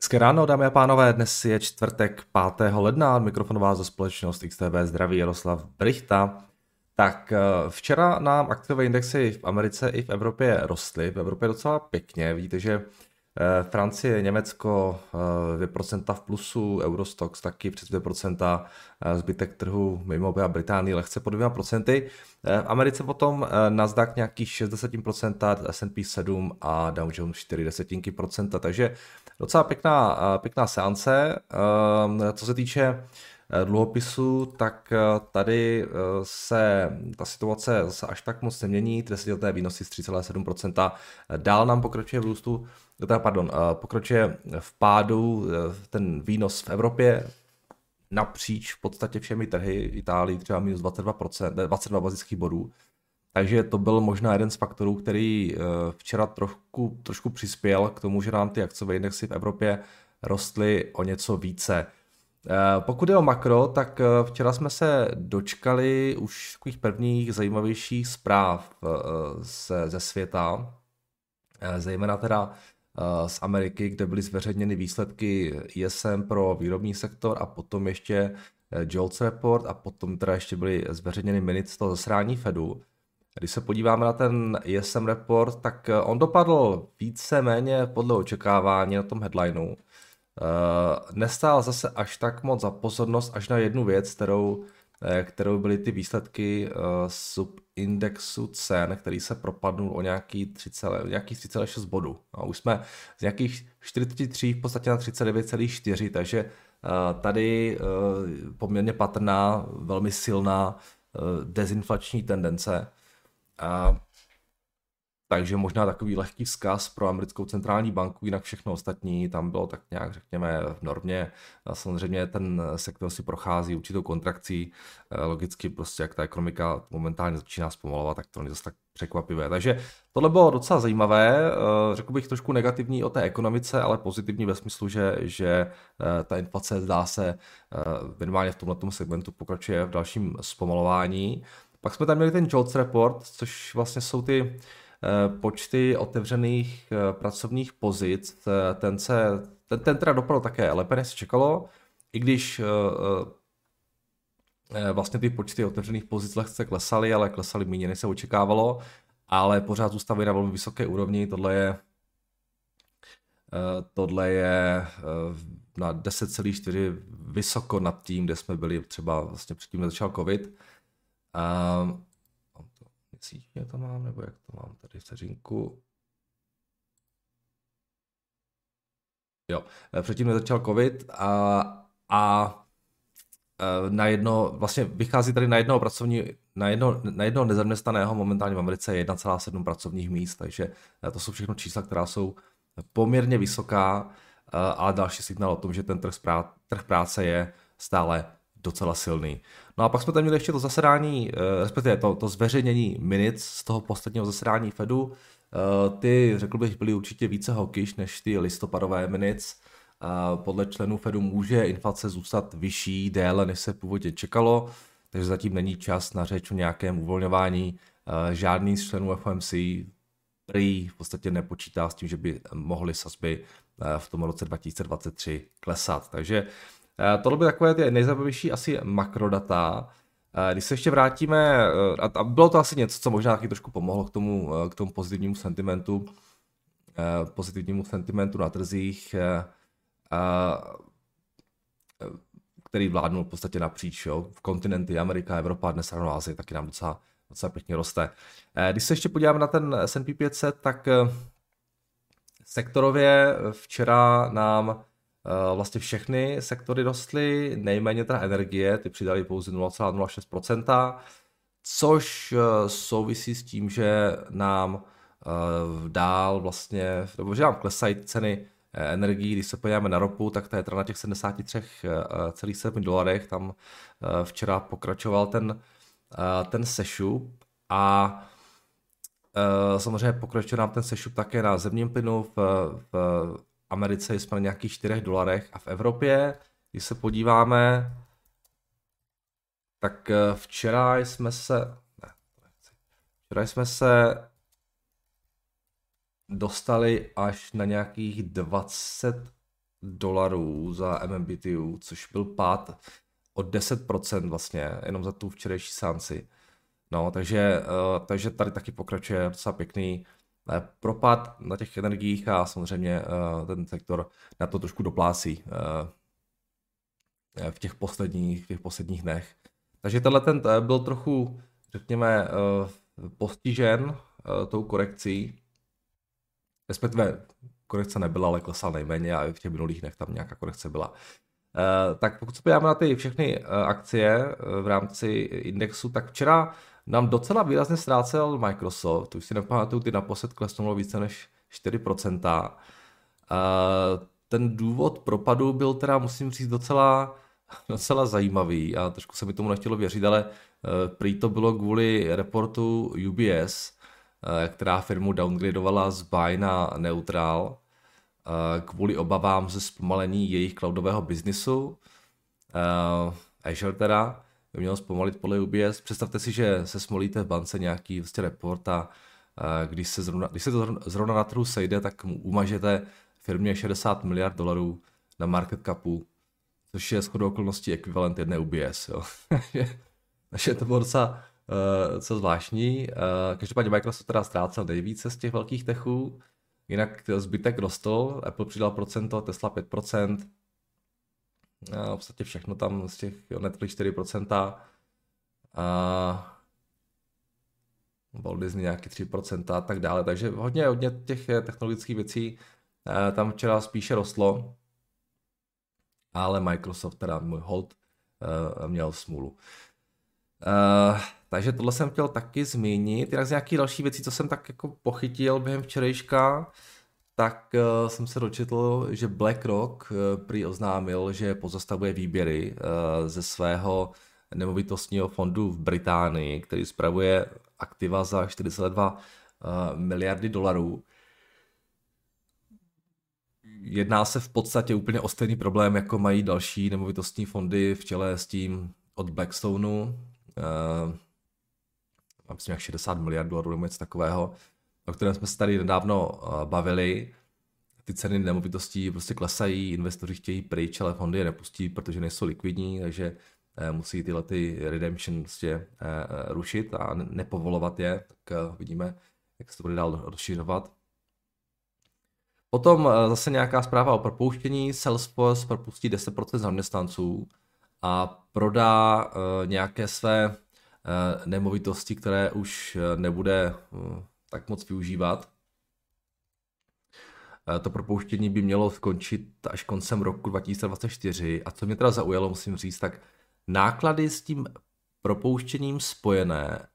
Hezké ráno, dámy a pánové, dnes je čtvrtek 5. ledna, mikrofonová ze společnost XTB zdraví Jaroslav Brichta. Tak eh, včera nám akciové indexy v Americe i v Evropě rostly, v Evropě docela pěkně, vidíte, že Francie, Německo 2% eh, v plusu, Eurostox taky přes 2%, zbytek trhu mimo a Británii lehce po 2%. V Americe potom Nasdaq nějakých 60%, S&P 7 a Dow Jones 4 desetinky procenta, takže docela pěkná, pěkná seance. Co se týče Eh, dluhopisů, tak eh, tady eh, se ta situace se až tak moc nemění, desetileté výnosy z 3,7%. Dál nám pokračuje v růstu, teda pardon, pokračuje v pádu ten výnos v Evropě napříč v podstatě všemi trhy, Itálii třeba minus 22%, 22 bazických bodů. Takže to byl možná jeden z faktorů, který včera trošku, trošku přispěl k tomu, že nám ty akciové indexy v Evropě rostly o něco více. Eh, pokud je o makro, tak eh, včera jsme se dočkali už takových prvních zajímavějších zpráv ze, eh, ze světa, zejména teda z Ameriky, kde byly zveřejněny výsledky ISM pro výrobní sektor a potom ještě Jolts Report a potom teda ještě byly zveřejněny minutes z toho zasrání Fedu. Když se podíváme na ten ISM report, tak on dopadl více méně podle očekávání na tom headlineu. Uh, nestál zase až tak moc za pozornost až na jednu věc, kterou, eh, kterou byly ty výsledky uh, subindexu cen, který se propadnul o nějaký 3,6 bodů. A už jsme z nějakých 43 v podstatě na 39,4, takže uh, tady uh, poměrně patrná, velmi silná uh, dezinflační tendence. Uh, takže možná takový lehký vzkaz pro americkou centrální banku, jinak všechno ostatní tam bylo tak nějak, řekněme, v normě. A samozřejmě ten sektor si prochází určitou kontrakcí, eh, logicky prostě jak ta ekonomika momentálně začíná zpomalovat, tak to není zase tak překvapivé. Takže tohle bylo docela zajímavé, eh, řekl bych trošku negativní o té ekonomice, ale pozitivní ve smyslu, že, že eh, ta inflace zdá se minimálně v tomto segmentu pokračuje v dalším zpomalování. Pak jsme tam měli ten Jolts Report, což vlastně jsou ty počty otevřených eh, pracovních pozic, eh, ten, se, ten, ten teda dopadl také lépe, než se čekalo, i když vlastně ty počty otevřených pozic lehce klesaly, ale klesaly méně, než se očekávalo, ale pořád zůstávají na velmi vysoké úrovni, tohle je tohle je na 10,4 vysoko nad tím, kde jsme byli třeba vlastně předtím, než začal covid sítě to mám, nebo jak to mám tady vteřinku. Jo, eh, předtím začal covid a, a eh, na jedno, vlastně vychází tady na jednoho pracovní, na jedno, na jedno nezaměstnaného momentálně v Americe je 1,7 pracovních míst, takže eh, to jsou všechno čísla, která jsou poměrně vysoká a další signál o tom, že ten trh, trh práce je stále docela silný. No a pak jsme tam měli ještě to zasedání, eh, respektive to, to zveřejnění minutes z toho posledního zasedání Fedu. Eh, ty, řekl bych, byly určitě více hokyš než ty listopadové minutes. Podle členů Fedu může inflace zůstat vyšší déle, než se původně čekalo, takže zatím není čas na řeč o nějakém uvolňování. Eh, žádný z členů FOMC prý v podstatě nepočítá s tím, že by mohly sazby v tom roce 2023 klesat. Takže Eh, tohle by takové ty nejzajímavější asi makrodata. Eh, když se ještě vrátíme, eh, a bylo to asi něco, co možná taky trošku pomohlo k tomu, k tomu pozitivnímu sentimentu, pozitivnímu sentimentu na trzích, který vládnul v podstatě napříč, jo, v kontinenty Amerika, Evropa, dnes ráno Asie, taky nám docela, docela pěkně roste. Když se ještě podíváme na ten S&P 500, tak sektorově včera nám Eh, vlastně všechny sektory rostly, nejméně teda energie, ty přidali pouze 0,06%, což eh, souvisí s tím, že nám eh, dál vlastně, nebo že nám klesají ceny energií, když se podíváme na ropu, tak ta je teda na těch 73,7 dolarech, tam včera pokračoval ten, ten sešup a samozřejmě pokračuje nám ten sešup také na zemním plynu v, v Americe jsme na nějakých 4 dolarech a v Evropě, když se podíváme, tak eh, včera jsme se, ne, včera jsme se dostali až na nějakých 20, dolarů za MMBTU, což byl pád o 10% vlastně, jenom za tu včerejší sánci. No, takže, uh, takže tady taky pokračuje docela pěkný propad na těch energiích a samozřejmě uh, ten sektor na to trošku doplácí uh, v těch posledních, v těch posledních dnech. Takže tenhle ten byl trochu, řekněme, postižen tou korekcí, respektive korekce nebyla, ale klesala nejméně a v těch minulých dnech tam nějaká korekce byla. Uh, tak pokud se podíváme na ty všechny uh, akcie uh, v rámci indexu, tak včera nám docela výrazně ztrácel Microsoft, už si nepamatuju, ty naposled klesnulo více než 4%. Ten důvod propadu byl teda, musím říct, docela, docela zajímavý a trošku se mi tomu nechtělo věřit, ale prý to bylo kvůli reportu UBS, která firmu downgradovala z buy na neutral kvůli obavám ze zpomalení jejich cloudového biznisu. Azure teda by mělo zpomalit podle UBS. Představte si, že se smolíte v bance nějaký vlastně report a když se, zrovna, když se to zrovna na trhu sejde, tak mu umažete firmě 60 miliard dolarů na market capu, což je shodou okolností ekvivalent jedné UBS. Jo. Takže to bylo docela, docela zvláštní. Každopádně Microsoft teda ztrácel nejvíce z těch velkých techů, jinak zbytek rostl, Apple přidal procento, Tesla 5%, a v podstatě všechno tam z těch Netflix 4%, a Walt Disney nějaký 3% a tak dále, takže hodně, hodně těch technologických věcí eh, tam včera spíše rostlo, ale Microsoft teda můj hold eh, měl smůlu. Uh, takže tohle jsem chtěl taky zmínit. Jinak z nějakých další věcí, co jsem tak jako pochytil během včerejška, tak uh, jsem se dočetl, že BlackRock uh, prý oznámil, že pozastavuje výběry uh, ze svého nemovitostního fondu v Británii, který spravuje aktiva za 42 uh, miliardy dolarů. Jedná se v podstatě úplně o stejný problém, jako mají další nemovitostní fondy v čele s tím od Blackstoneu. Uh, myslím, jak 60 miliard dolarů nebo něco takového o kterém jsme se tady nedávno uh, bavili. Ty ceny nemovitostí prostě klesají, investoři chtějí pryč, ale fondy je nepustí, protože nejsou likvidní, takže uh, musí tyhle ty redemption prostě rušit a nepovolovat je, tak vidíme, jak se to bude dál rozšiřovat. Potom zase nějaká zpráva o propouštění. Salesforce propustí 10% zaměstnanců a prodá nějaké své nemovitosti, které už nebude tak moc využívat. Eh, to propouštění by mělo skončit až koncem roku 2024 a co mě teda zaujalo, musím říct, tak náklady s tím propouštěním spojené,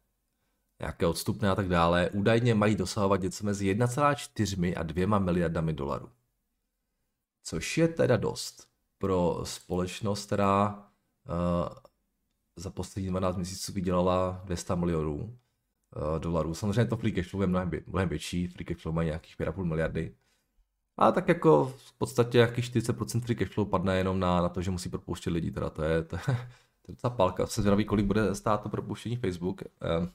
nějaké odstupné a tak dále, údajně mají dosahovat něco mezi 1,4 a 2 miliardami dolarů. Což je teda dost pro společnost, která za poslední 12 měsíců vydělala 200 milionů uh, dolarů. Samozřejmě to free cashflow je mnohem, mnohem větší, free cashflow mají nějakých 5,5 miliardy. A tak jako v podstatě jakých 40% free cashflow padne jenom na, na to, že musí propouštět lidi, teda to je, to, to je docela palka. Se zvědavý, kolik bude stát to propouštění Facebook, eh,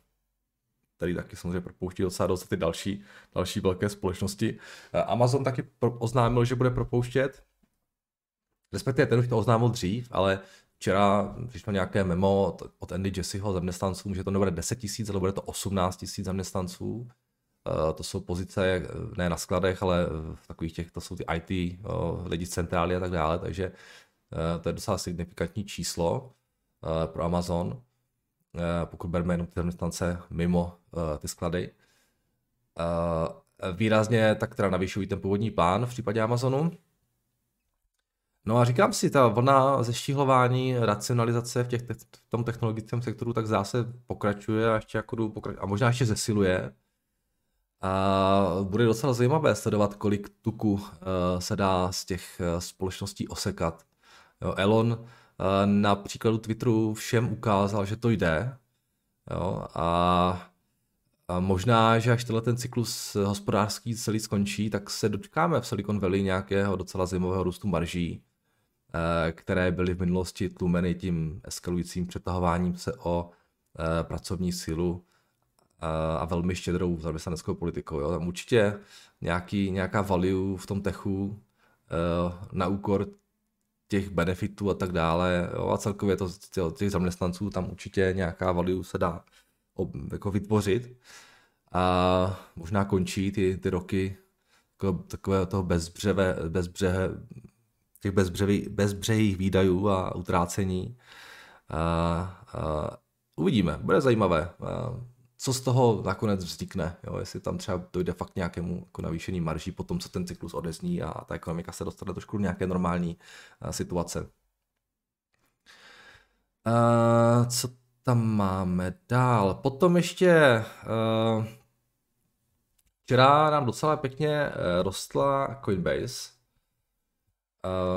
který taky samozřejmě propouští docela dost ty další, další velké společnosti. Eh, Amazon taky oznámil, že bude propouštět, respektive ten už to oznámil dřív, ale Včera přišlo nějaké memo od Andy Jesseho zaměstnancům, že to nebude 10 tisíc, ale bude to 18 tisíc zaměstnanců. Eh, to jsou pozice eh, ne na skladech, ale v takových těch, to jsou ty IT eh, lidi z centrály a tak dále, takže to je docela signifikantní číslo pro Amazon, pokud bereme jenom ty zaměstnance mimo ty sklady. Výrazně tak teda navyšují ten původní plán v případě Amazonu, No a říkám si, ta vlna zeštíhlování, racionalizace v, těch, v tom technologickém sektoru tak zase pokračuje a ještě jako pokračuje, a možná ještě zesiluje. A bude docela zajímavé sledovat, kolik tuku uh, se dá z těch uh, společností osekat. Jo, Elon uh, na příkladu Twitteru všem ukázal, že to jde. Jo, a, a možná, že až tenhle ten cyklus hospodářský celý skončí, tak se dočkáme v Silicon Valley nějakého docela zajímavého růstu marží. Eh, které byly v minulosti tlumeny tím eskalujícím přetahováním se o eh, pracovní sílu eh, a velmi štědrou zaměstnaneckou politikou. Jo. Tam určitě nějaký, nějaká value v tom techu na úkor těch benefitů a tak dále. Jo, a celkově to těch zaměstnanců tam určitě nějaká value se dá ob, jako vytvořit. A možná končí ty, ty roky takové toho bezbřeve, bezbřehe, těch bezbřehých výdajů a utrácení. A, a uvidíme, bude zajímavé, a, co z toho nakonec vznikne, jo, jestli tam třeba dojde fakt nějakému jako navýšení marží po tom, co ten cyklus odezní a ta ekonomika se dostane trošku do nějaké normální a, situace. A, co tam máme dál? Potom ještě uh, včera nám docela pěkně uh, rostla Coinbase,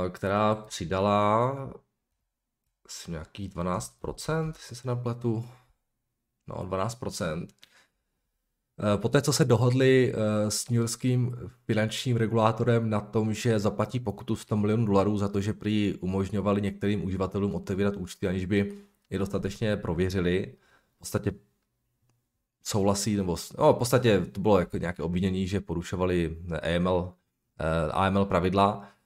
která přidala asi nějakých 12%, jestli se nepletu. No, 12%. Poté, co se dohodli s newyorským finančním regulátorem na tom, že zaplatí pokutu 100 milionů dolarů za to, že prý umožňovali některým uživatelům otevírat účty, aniž by je dostatečně prověřili, v podstatě souhlasí, nebo no, v podstatě to bylo jako nějaké obvinění, že porušovali AML, eh, AML pravidla, eh,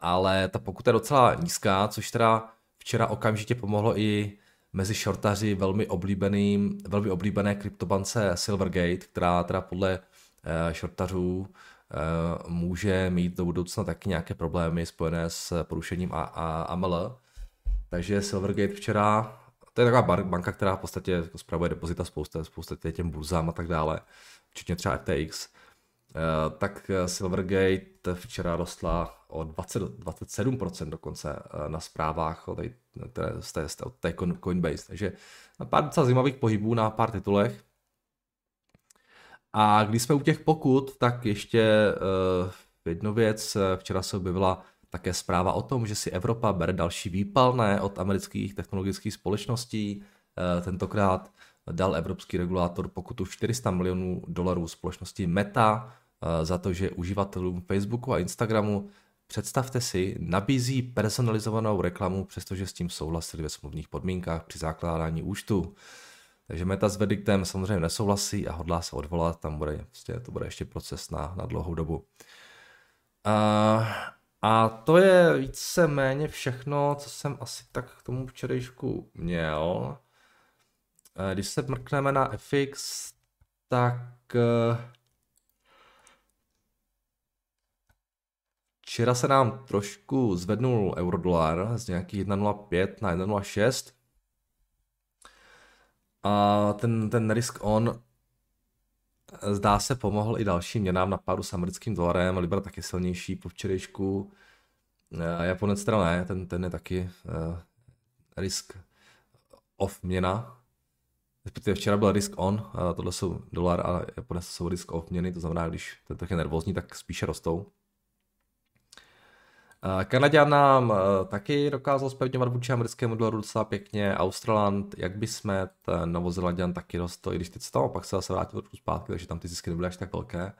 ale ta pokuta je docela nízká, což teda včera okamžitě pomohlo i mezi shortaři velmi oblíbeným, velmi oblíbené kryptobance Silvergate, která teda podle eh, shortařů může mít do budoucna taky nějaké problémy spojené s porušením AML. Takže Silvergate včera, to je taková banka, která v podstatě jako spravuje depozita spousta, spousta těm burzám a tak dále, včetně třeba FTX, eh, tak Silvergate včera rostla o 20, 27% dokonce eh, na zprávách od té, z té, z té Coinbase. Takže pár docela zajímavých pohybů na pár titulech. A když jsme u těch pokut, tak ještě uh, jednu věc, včera se objevila také zpráva o tom, že si Evropa bere další výpalné od amerických technologických společností. Eh, tentokrát dal evropský regulátor pokutu 400 milionů dolarů společnosti Meta za to, že uživatelům Facebooku a Instagramu Představte si, nabízí personalizovanou reklamu, přestože s tím souhlasili ve smluvních podmínkách při zakládání účtu. Takže Meta s verdiktem samozřejmě nesouhlasí a hodlá se odvolat, tam bude, prostě, to bude ještě proces na, na dlouhou dobu. Uh, a to je více-méně všechno, co jsem asi tak k tomu včerejšku měl. Eh, když se mrkneme na FX, tak včera se nám trošku zvednul eurodolar z nějakých 1,05 na 1,06. A ten, ten risk on zdá se pomohl i dalším měnám na pádu s americkým dolarem, Libra taky silnější po včerejšku. A Japonec teda ne, ten, ten je taky uh, risk off měna. Respektive včera byl risk on, tohle jsou dolar a Japonec jsou risk off měny, to znamená, když ten trh je nervózní, tak spíše rostou. Kanaděn nám eh, taky dokázal spevňovat vůči americkému dolaru docela pěkně. Australand, jak by jsme, ten Novozelandian taky rostl, i když teď se tam pak se zase vrátil trošku zpátky, takže tam ty zisky nebyly až tak velké.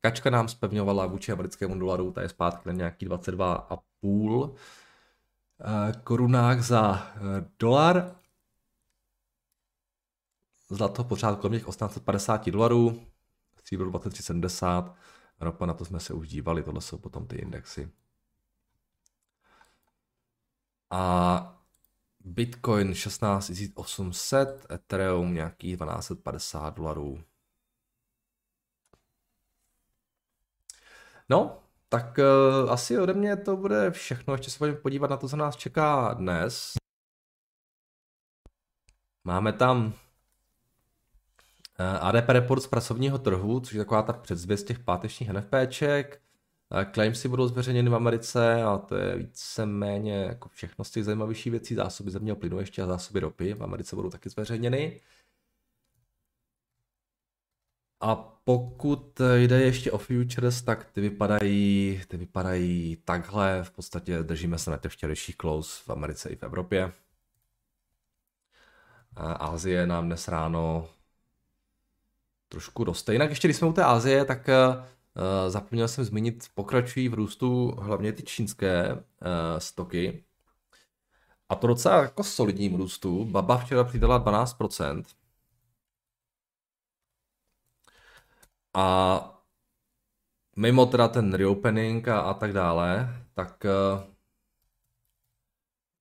Kačka nám spevňovala vůči americkému dolaru, ta je zpátky na nějaký 22,5 eh, korunách za eh, dolar. Zlato pořád kolem těch 1850 dolarů, stříbro 23,70, ropa na to jsme se už dívali, tohle jsou potom ty indexy. A Bitcoin 16 800, Ethereum nějakých 1250 dolarů. No, tak uh, asi ode mě to bude všechno. Ještě se pojďme podívat na to, co nás čeká dnes. Máme tam eh, ADP report z pracovního trhu, což je taková ta předzvěst těch pátečních NFPček. Claimsy budou zveřejněny v Americe a to je víceméně jako všechno z těch zajímavějších věcí. Zásoby zemního plynu ještě a zásoby ropy v Americe budou taky zveřejněny. A pokud jde ještě o futures, tak ty vypadají, ty vypadají takhle. V podstatě držíme se na těch včerejších close v Americe i v Evropě. Asie nám dnes ráno trošku roste. Jinak ještě, když jsme u té Asie, tak Uh, zapomněl jsem zmínit, pokračují v růstu hlavně ty čínské uh, stoky. A to docela jako solidním růstu. Baba včera přidala 12%. A mimo teda ten reopening a, a tak dále, tak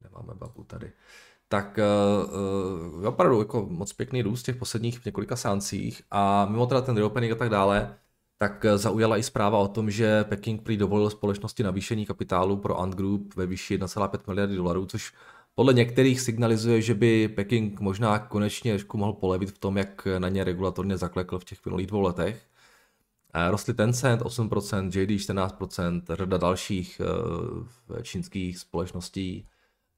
nemáme babu tady, tak uh, opravdu jako moc pěkný růst těch posledních několika seancích a mimo teda ten reopening a tak dále, tak zaujala i zpráva o tom, že Peking prý dovolil společnosti navýšení kapitálu pro Ant Group ve výši 1,5 miliardy dolarů, což podle některých signalizuje, že by Peking možná konečně mohl polevit v tom, jak na ně regulatorně zaklekl v těch minulých dvou letech. Rostly Tencent 8%, JD 14%, řada dalších eh, čínských společností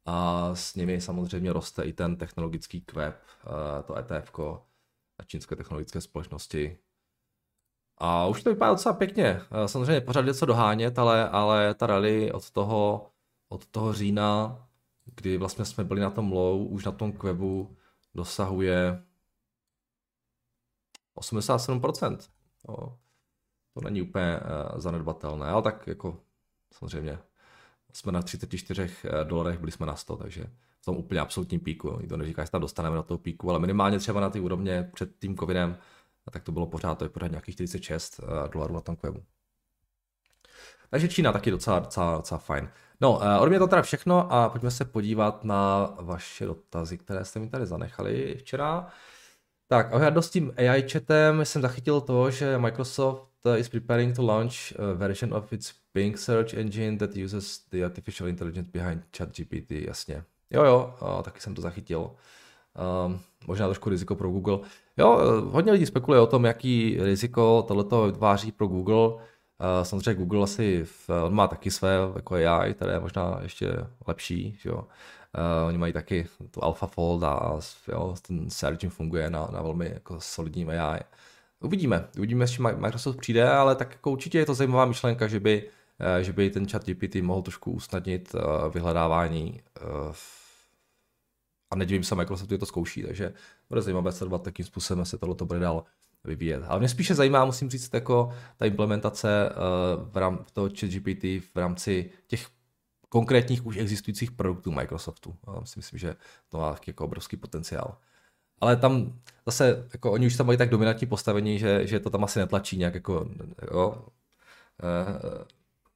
a s nimi samozřejmě roste i ten technologický kvěp, eh, to ETF čínské technologické společnosti. A už to vypadá docela pěkně. Eh, samozřejmě pořád něco dohánět, ale, ale ta rally od toho, od toho října, kdy vlastně jsme byli na tom low, už na tom kwebu dosahuje 87%. No, to není úplně uh, zanedbatelné, ale tak jako samozřejmě jsme na 34 eh, dolarech, byli jsme na 100, takže v tom úplně absolutním píku. Nikdo neříká, že tam dostaneme na toho píku, ale minimálně třeba na ty úrovně před tím covidem, tak to bylo pořád, to je pořád nějakých 46 eh, dolarů na tom kwebu. Takže Čína taky docela, docela, docela fajn. No, ode mě to teda všechno a pojďme se podívat na vaše dotazy, které jste mi tady zanechali včera. Tak, ohledně s tím AI chatem jsem zachytil to, že Microsoft is preparing to launch a version of its Bing search engine that uses the artificial intelligence behind ChatGPT, jasně. Jo, jo, a, taky jsem to zachytil. Um, možná trošku riziko pro Google. Jo, hodně lidí spekuluje o tom, jaký riziko tohleto vytváří pro Google. Uh, samozřejmě Google asi, v, on má taky své jako AI, které je možná ještě lepší, že jo. Uh, oni mají taky tu AlphaFold a jo, ten search funguje na, na velmi jako solidním AI. Uvidíme, uvidíme, s čím Microsoft přijde, ale tak jako určitě je to zajímavá myšlenka, že by, uh, že by ten chat GPT mohl trošku usnadnit uh, vyhledávání uh, a nedivím se, Microsoft to zkouší, takže bude zajímavé sledovat, jakým způsobem se tohle bude dál vyvíjet. Ale mě spíše zajímá, musím říct, jako ta implementace uh, v rámci toho chat GPT v rámci těch konkrétních už existujících produktů Microsoftu. Já si myslím, že to má jako obrovský potenciál. Ale tam zase, jako oni už tam mají tak dominantní postavení, že, že to tam asi netlačí nějak jako, jo, uh,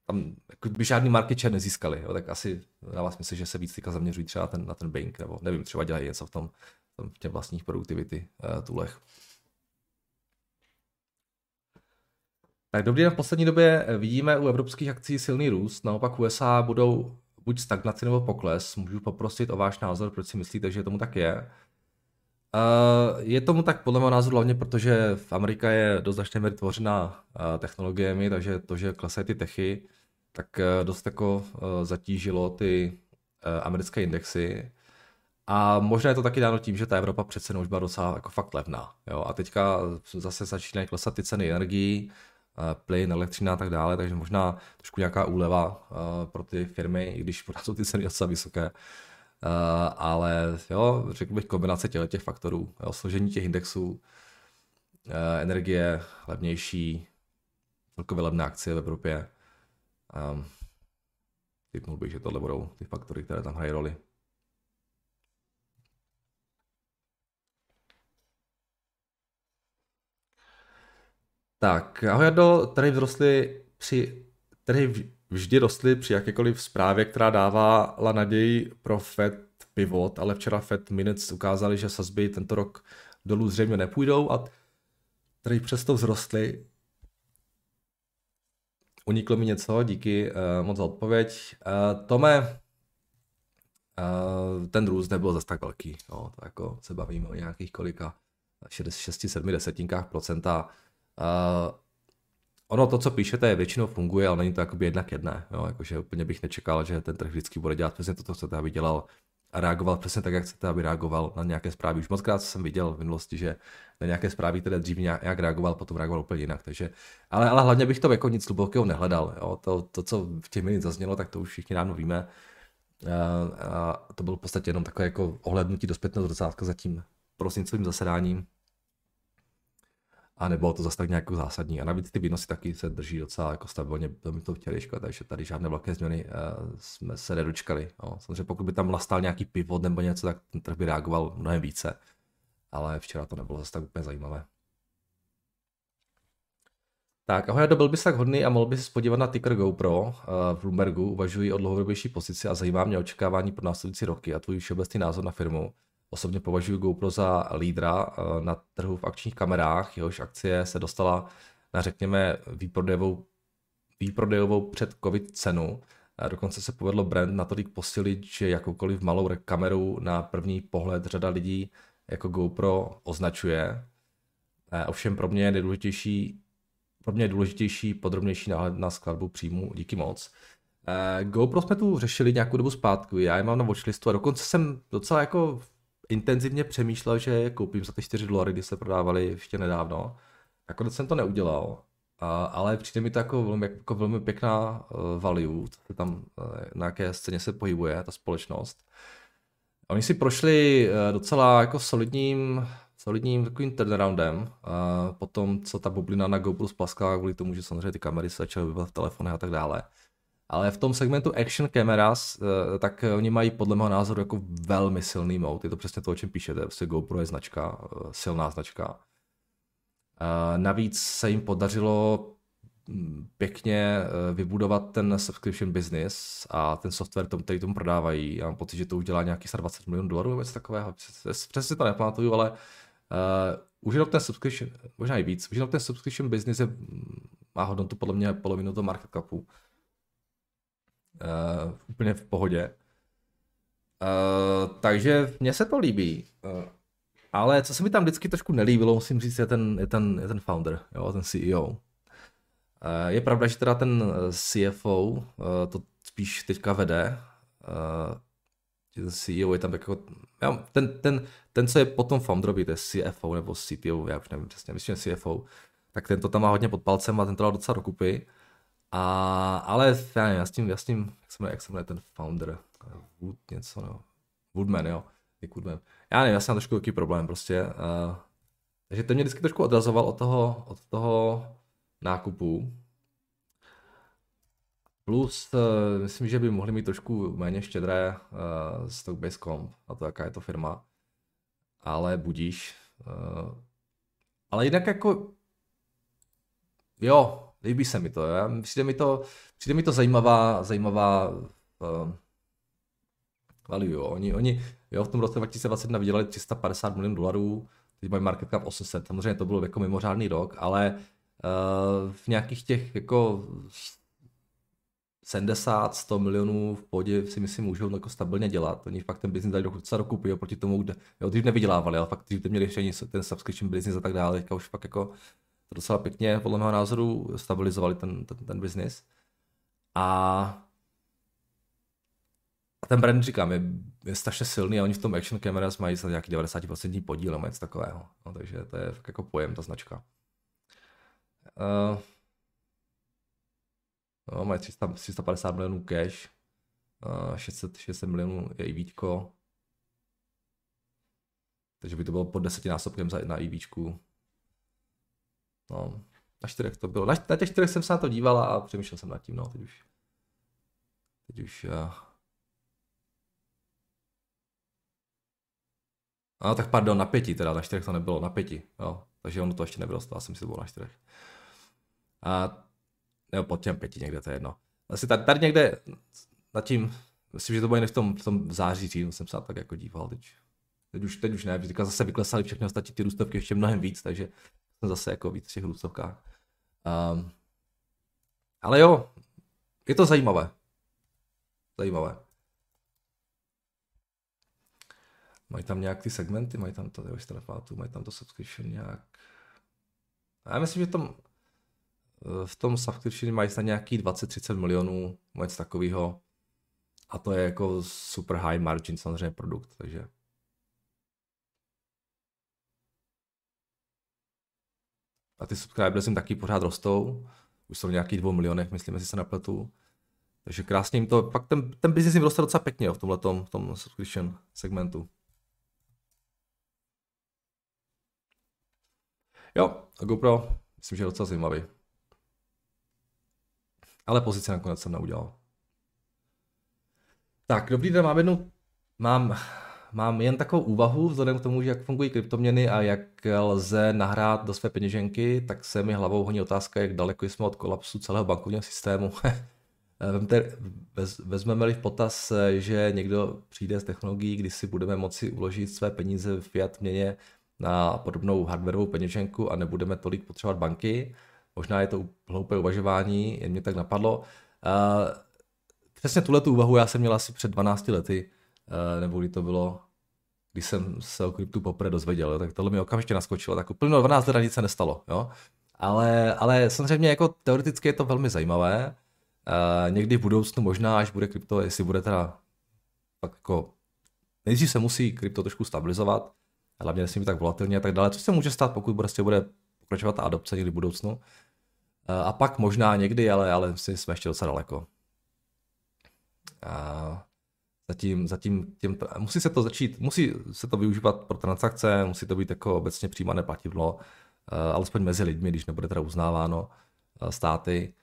tam jako by žádný market share nezískali, jo, tak asi dává smysl, že se víc teďka zaměřují třeba ten, na ten Bing, nebo nevím, třeba dělají něco v tom, v těch vlastních produktivity uh, tulech. Tak dobrý den, v poslední době vidíme u evropských akcí silný růst, naopak USA budou buď stagnaci nebo pokles. Můžu poprosit o váš názor, proč si myslíte, že tomu tak je? Uh, je tomu tak podle mého názoru hlavně, protože v Amerika je do značné míry tvořena technologiemi, takže to, že klesají ty techy, tak dost jako zatížilo ty americké indexy. A možná je to taky dáno tím, že ta Evropa přece už byla docela jako fakt levná. Jo? A teďka zase začínají klesat ty ceny energií, plyn, elektřina a tak dále, takže možná trošku nějaká úleva pro ty firmy, i když pořád jsou ty ceny docela vysoké. ale jo, řekl bych kombinace těch, těch faktorů, jo, složení těch indexů, energie levnější, celkově levné akcie v Evropě. Um, typnul bych, že tohle budou ty faktory, které tam hrají roli. Tak, ahoj Jardo, tady vzrostly při, tady vždy rostly při jakékoliv zprávě, která dávala naději pro Fed pivot, ale včera Fed Minutes ukázali, že sazby tento rok dolů zřejmě nepůjdou a tady přesto vzrostly. Uniklo mi něco, díky uh, moc za odpověď. Uh, Tome, uh, ten růst nebyl zase tak velký. Jo, to jako se bavíme o nějakých kolika 6-7 desetinkách procenta Uh, ono to, co píšete, většinou funguje, ale není to jakoby jednak jedné. Jo? Jakože úplně bych nečekal, že ten trh vždycky bude dělat přesně to, co chcete, aby dělal a reagoval přesně tak, jak chcete, aby reagoval na nějaké zprávy. Už moc krát jsem viděl v minulosti, že na nějaké zprávy, které dřív nějak reagoval, potom reagoval úplně jinak. Takže, ale, ale hlavně bych to jako nic hlubokého nehledal. Jo? To, to, co v těch minut zaznělo, tak to už všichni dávno víme. A, a to bylo v podstatě jenom takové jako ohlednutí do zpětného zrcátka za tím prosincovým zasedáním a nebylo to zase tak nějak zásadní. A navíc ty výnosy taky se drží docela jako stabilně do to včerejška, takže tady žádné velké změny uh, jsme se nedočkali. No. Samozřejmě pokud by tam nastal nějaký pivot nebo něco, tak ten trh by reagoval mnohem více. Ale včera to nebylo zase tak úplně zajímavé. Tak, ahoj, byl bys tak hodný a mohl bys se podívat na ticker GoPro uh, v Bloombergu, uvažuji o dlouhodobější pozici a zajímá mě očekávání pro následující roky a tvůj všeobecný názor na firmu. Osobně považuji GoPro za lídra uh, na trhu v akčních kamerách, jehož akcie se dostala na, řekněme, výprodejovou, výprodejovou před COVID cenu. A dokonce se povedlo brand natolik posilit, že jakoukoliv malou kameru na první pohled řada lidí jako GoPro označuje. Ovšem pro mě je nejdůležitější pro mě je důležitější podrobnější náhled na skladbu příjmu. Díky moc. GoPro jsme tu řešili nějakou dobu zpátky, já je mám na watchlistu a dokonce jsem docela jako intenzivně přemýšlel, že je koupím za ty 4 dolary, kdy se prodávali ještě nedávno. Nakonec jsem to neudělal, ale přijde mi to jako velmi, jako velmi pěkná uh, value, co tam, uh, na jaké scéně se pohybuje ta společnost. A oni si prošli uh, docela jako solidním, solidním takovým turnaroundem, a potom co ta bublina na GoPro splaskala kvůli tomu, že samozřejmě ty kamery se začaly vyvat v telefonech a tak dále. Ale v tom segmentu action cameras, tak oni mají podle mého názoru jako velmi silný mode. Je to přesně to, o čem píšete. Prostě GoPro je značka, silná značka. Navíc se jim podařilo mm, pěkně eh, vybudovat ten subscription business a ten software, tom, který tomu prodávají. Já mám pocit, že to už dělá nějaký 20 milionů dolarů nebo něco takového. Přesně to nepamatuju, ale uh, už jenom ten subscription, možná i víc, už jenom ten subscription business je, mm, má hodnotu podle mě polovinu toho market capu. Uh, úplně v pohodě. Uh, takže mně se to líbí. Uh, ale co se mi tam vždycky trošku nelíbilo, musím říct, je ten, je ten, je ten founder, jo, ten CEO. Eh, je pravda, že teda ten CFO eh, to spíš teďka vede, že ten CEO je tam jako, ten, ten, ten, co je potom founderovi, to je CFO nebo CTO, já už nevím přesně, myslím, že CFO, tak ten to tam má hodně pod palcem a ten to dal docela dokupy. A, ale já, nevím, já s tím, já s tím jak se jmenuje, jak se jmenuje ten founder, Wood něco, no. Woodman, jo, Nick Woodman já nevím, já jsem trošku takový problém prostě. Uh, takže ten mě vždycky trošku odrazoval od toho, od toho nákupu. Plus, uh, myslím, že by mohli mít trošku méně štědré uh, stock-based comp na to, jaká je to firma. Ale budíš. Uh, ale jinak jako, jo, líbí se mi to. Ja? Přijde mi to, přijde mi to zajímavá, zajímavá uh, value. Jo. Oni, oni jo, v tom roce 2021 vydělali 350 milionů dolarů, teď mají market cap 800, samozřejmě to byl jako mimořádný rok, ale uh, v nějakých těch jako 70, 100 milionů v podě si myslím můžou jako stabilně dělat. Oni fakt ten business dali docela dokupy oproti tomu, kde, jo, dřív nevydělávali, ale fakt dřív měli ještě ten subscription business a tak dále, teďka už fakt jako to docela pěkně, podle mého názoru, stabilizovali ten, ten, ten business. A a ten brand, říkám, je, je strašně silný a oni v tom Action Cameras mají za nějaký 90% podíl nebo něco takového. No, takže to je jako pojem, ta značka. Uh, no, mají 300, 350 milionů cash, uh, 600, 600 milionů je IVčko, takže by to bylo pod desetinásobkem za, na IVčku. No, na čtyřech to bylo. Na, na těch čtyřech jsem se na to dívala a přemýšlel jsem nad tím, no, teď už. Teď už uh, No tak pardon, na pěti teda, na čtyřech to nebylo, na pěti, jo. Takže ono to ještě nebylo, já jsem si to na čtyřech. A nebo pod těm pěti někde, to je jedno. Asi tady, tady někde nad tím, myslím, že to bylo v tom, v tom září, říjnu jsem se tak jako díval, teď, teď už, teď už ne, teďka zase vyklesaly všechny ostatní ty růstovky ještě mnohem víc, takže jsem zase jako víc těch. Um, ale jo, je to zajímavé. Zajímavé. Mají tam nějak ty segmenty, mají tam to, už to mají tam to subscription nějak. A já myslím, že tam v tom subscription mají snad nějaký 20-30 milionů, něco takového. A to je jako super high margin samozřejmě produkt, takže. A ty subscribers jim taky pořád rostou. Už jsou v nějakých dvou milionech, myslím, jestli se napletu. Takže krásně jim to, pak ten, ten business jim roste docela pěkně jo, v tomhle v tom subscription segmentu. Jo, GoPro, myslím, že je docela zajímavý. Ale pozici nakonec jsem neudělal. Tak, dobrý den, mám jednu, mám mám jen takovou úvahu, vzhledem k tomu, že jak fungují kryptoměny a jak lze nahrát do své peněženky, tak se mi hlavou honí otázka, jak daleko jsme od kolapsu celého bankovního systému. Vemte, vezmeme-li v potaz, že někdo přijde s technologií, kdy si budeme moci uložit své peníze v fiat měně na podobnou hardwareovou peněženku a nebudeme tolik potřebovat banky. Možná je to hloupé uvažování, jen mě tak napadlo. Přesně tuhle tu úvahu já jsem měl asi před 12 lety, nebo kdy to bylo, když jsem se o kryptu poprvé dozvěděl, tak tohle mi okamžitě naskočilo, tak úplně 12 let nic se nestalo, jo. Ale, ale samozřejmě jako teoreticky je to velmi zajímavé. Uh, někdy v budoucnu možná, až bude krypto, jestli bude teda tak jako nejdřív se musí krypto trošku stabilizovat, hlavně nesmí být tak volatilně a tak dále, co se může stát, pokud prostě bude pokračovat ta adopce někdy v budoucnu. Uh, a pak možná někdy, ale, ale si jsme ještě docela daleko. Uh, zatím, zatím těm, musí se to začít, musí se to využívat pro transakce, musí to být jako obecně přijímané plativlo, uh, alespoň mezi lidmi, když nebude teda uznáváno uh, státy.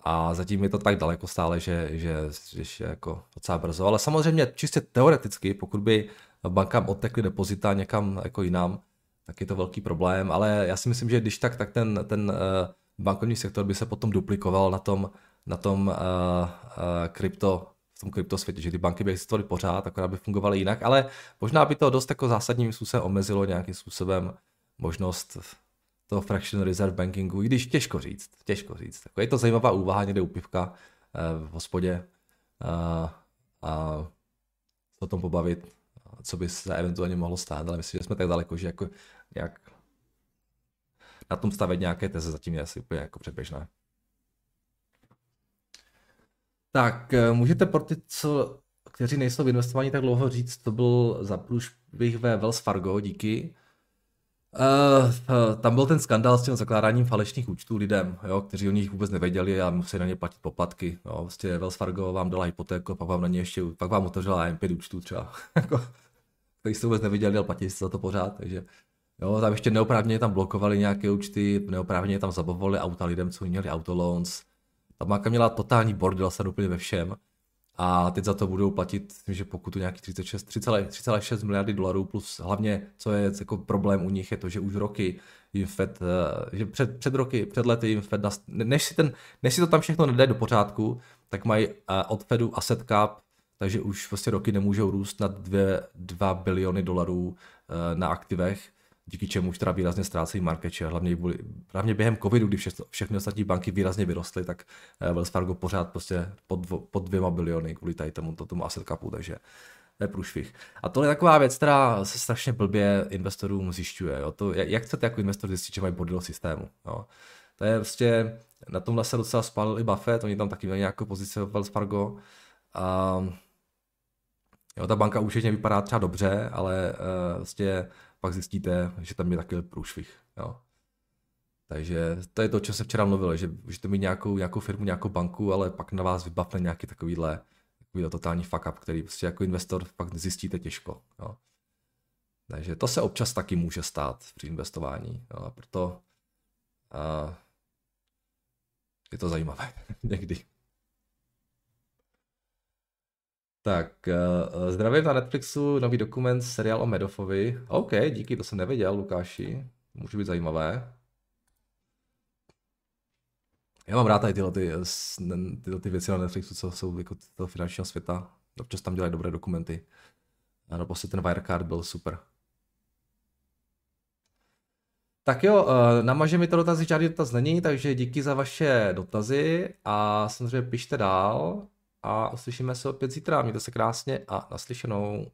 A zatím je to tak daleko stále, že, že, že je jako docela brzo. Ale samozřejmě čistě teoreticky, pokud by bankám odtekly depozita někam jako jinam, tak je to velký problém. Ale já si myslím, že když tak, tak ten, ten uh, bankovní sektor by se potom duplikoval na tom, na tom uh, uh, krypto, v tom kryptosvětě, že ty banky by existovaly pořád, akorát by fungovaly jinak, ale možná by to dost jako zásadním způsobem omezilo nějakým způsobem možnost toho fraction reserve bankingu, i když těžko říct, těžko říct. Tako je to zajímavá úvaha někde u pivka eh, v hospodě a, a o tom pobavit, co by se eventuálně mohlo stát, ale myslím, že jsme tak daleko, že jako jak na tom stavit nějaké teze zatím je asi úplně jako předběžné. Tak, eh, můžete pro ty, co, kteří nejsou v investování tak dlouho říct, to byl za průšvih ve Wells Fargo, díky. Uh, tam byl ten skandál s tím zakládáním falešných účtů lidem, jo, kteří o nich vůbec nevěděli a museli na ně platit poplatky. Jo. Vlastně Wells Fargo vám dala hypotéku, pak vám na ně ještě, pak vám otevřela MP účtu třeba, jako, který jste vůbec neviděli, ale platili jste za to pořád, takže jo, tam ještě neoprávněně tam blokovali nějaké účty, neoprávněně tam zabavovali auta lidem, co měli autoloans. Ta banka měla totální bordel se úplně ve všem. A teď za to budou platit, myslím, že pokutu nějakých 36, 3,6 miliardy dolarů, plus hlavně, co je jako problém u nich, je to, že už roky jim Fed, eh, že před, před roky, před lety jim Fed, než si, ten, než si to tam všechno nedá do pořádku, tak mají eh, od Fedu asset cap, takže už vlastně roky nemůžou růst nad 2, 2 biliony dolarů eh, na aktivech díky čemu už teda výrazně ztrácejí market share, hlavně, hlavně během covidu, kdy vše, všechny ostatní banky výrazně vyrostly, tak eh, Wells Fargo pořád prostě pod, dvo, pod dvěma biliony kvůli tady tomu, tomu asset capu, takže to je průšvih. A to je taková věc, která se strašně blbě investorům zjišťuje. Jo? To, jak chcete jako investor zjistit, že mají bordel systému? Jo? To je prostě, na tomhle se docela spálil i Buffett, oni tam taky měli nějakou pozici Wells Fargo. A, jo, ta banka určitě vypadá třeba dobře, ale uh, vlastně pak zjistíte, že tam je takový průšvih. Jo. Takže to je to, co se včera mluvilo, že můžete mít nějakou, nějakou firmu, nějakou banku, ale pak na vás vybavne nějaký takovýhle, takovýhle totální fuck up, který prostě jako investor pak zjistíte těžko. Jo. Takže to se občas taky může stát při investování. Jo. A proto uh, je to zajímavé někdy. Tak, uh, zdravím na Netflixu, nový dokument, seriál o Medofovi. OK, díky, to jsem nevěděl, Lukáši. Může být zajímavé. Já mám rád tady tyhle, ty, tyhle ty věci na Netflixu, co jsou jako toho finančního světa. Občas tam dělají dobré dokumenty. A prostě ten Wirecard byl super. Tak jo, eh, namaže mi to dotazy, žádný dotaz není, takže díky za vaše dotazy a samozřejmě pište dál a uslyšíme se opět zítra. Mějte se krásně a naslyšenou.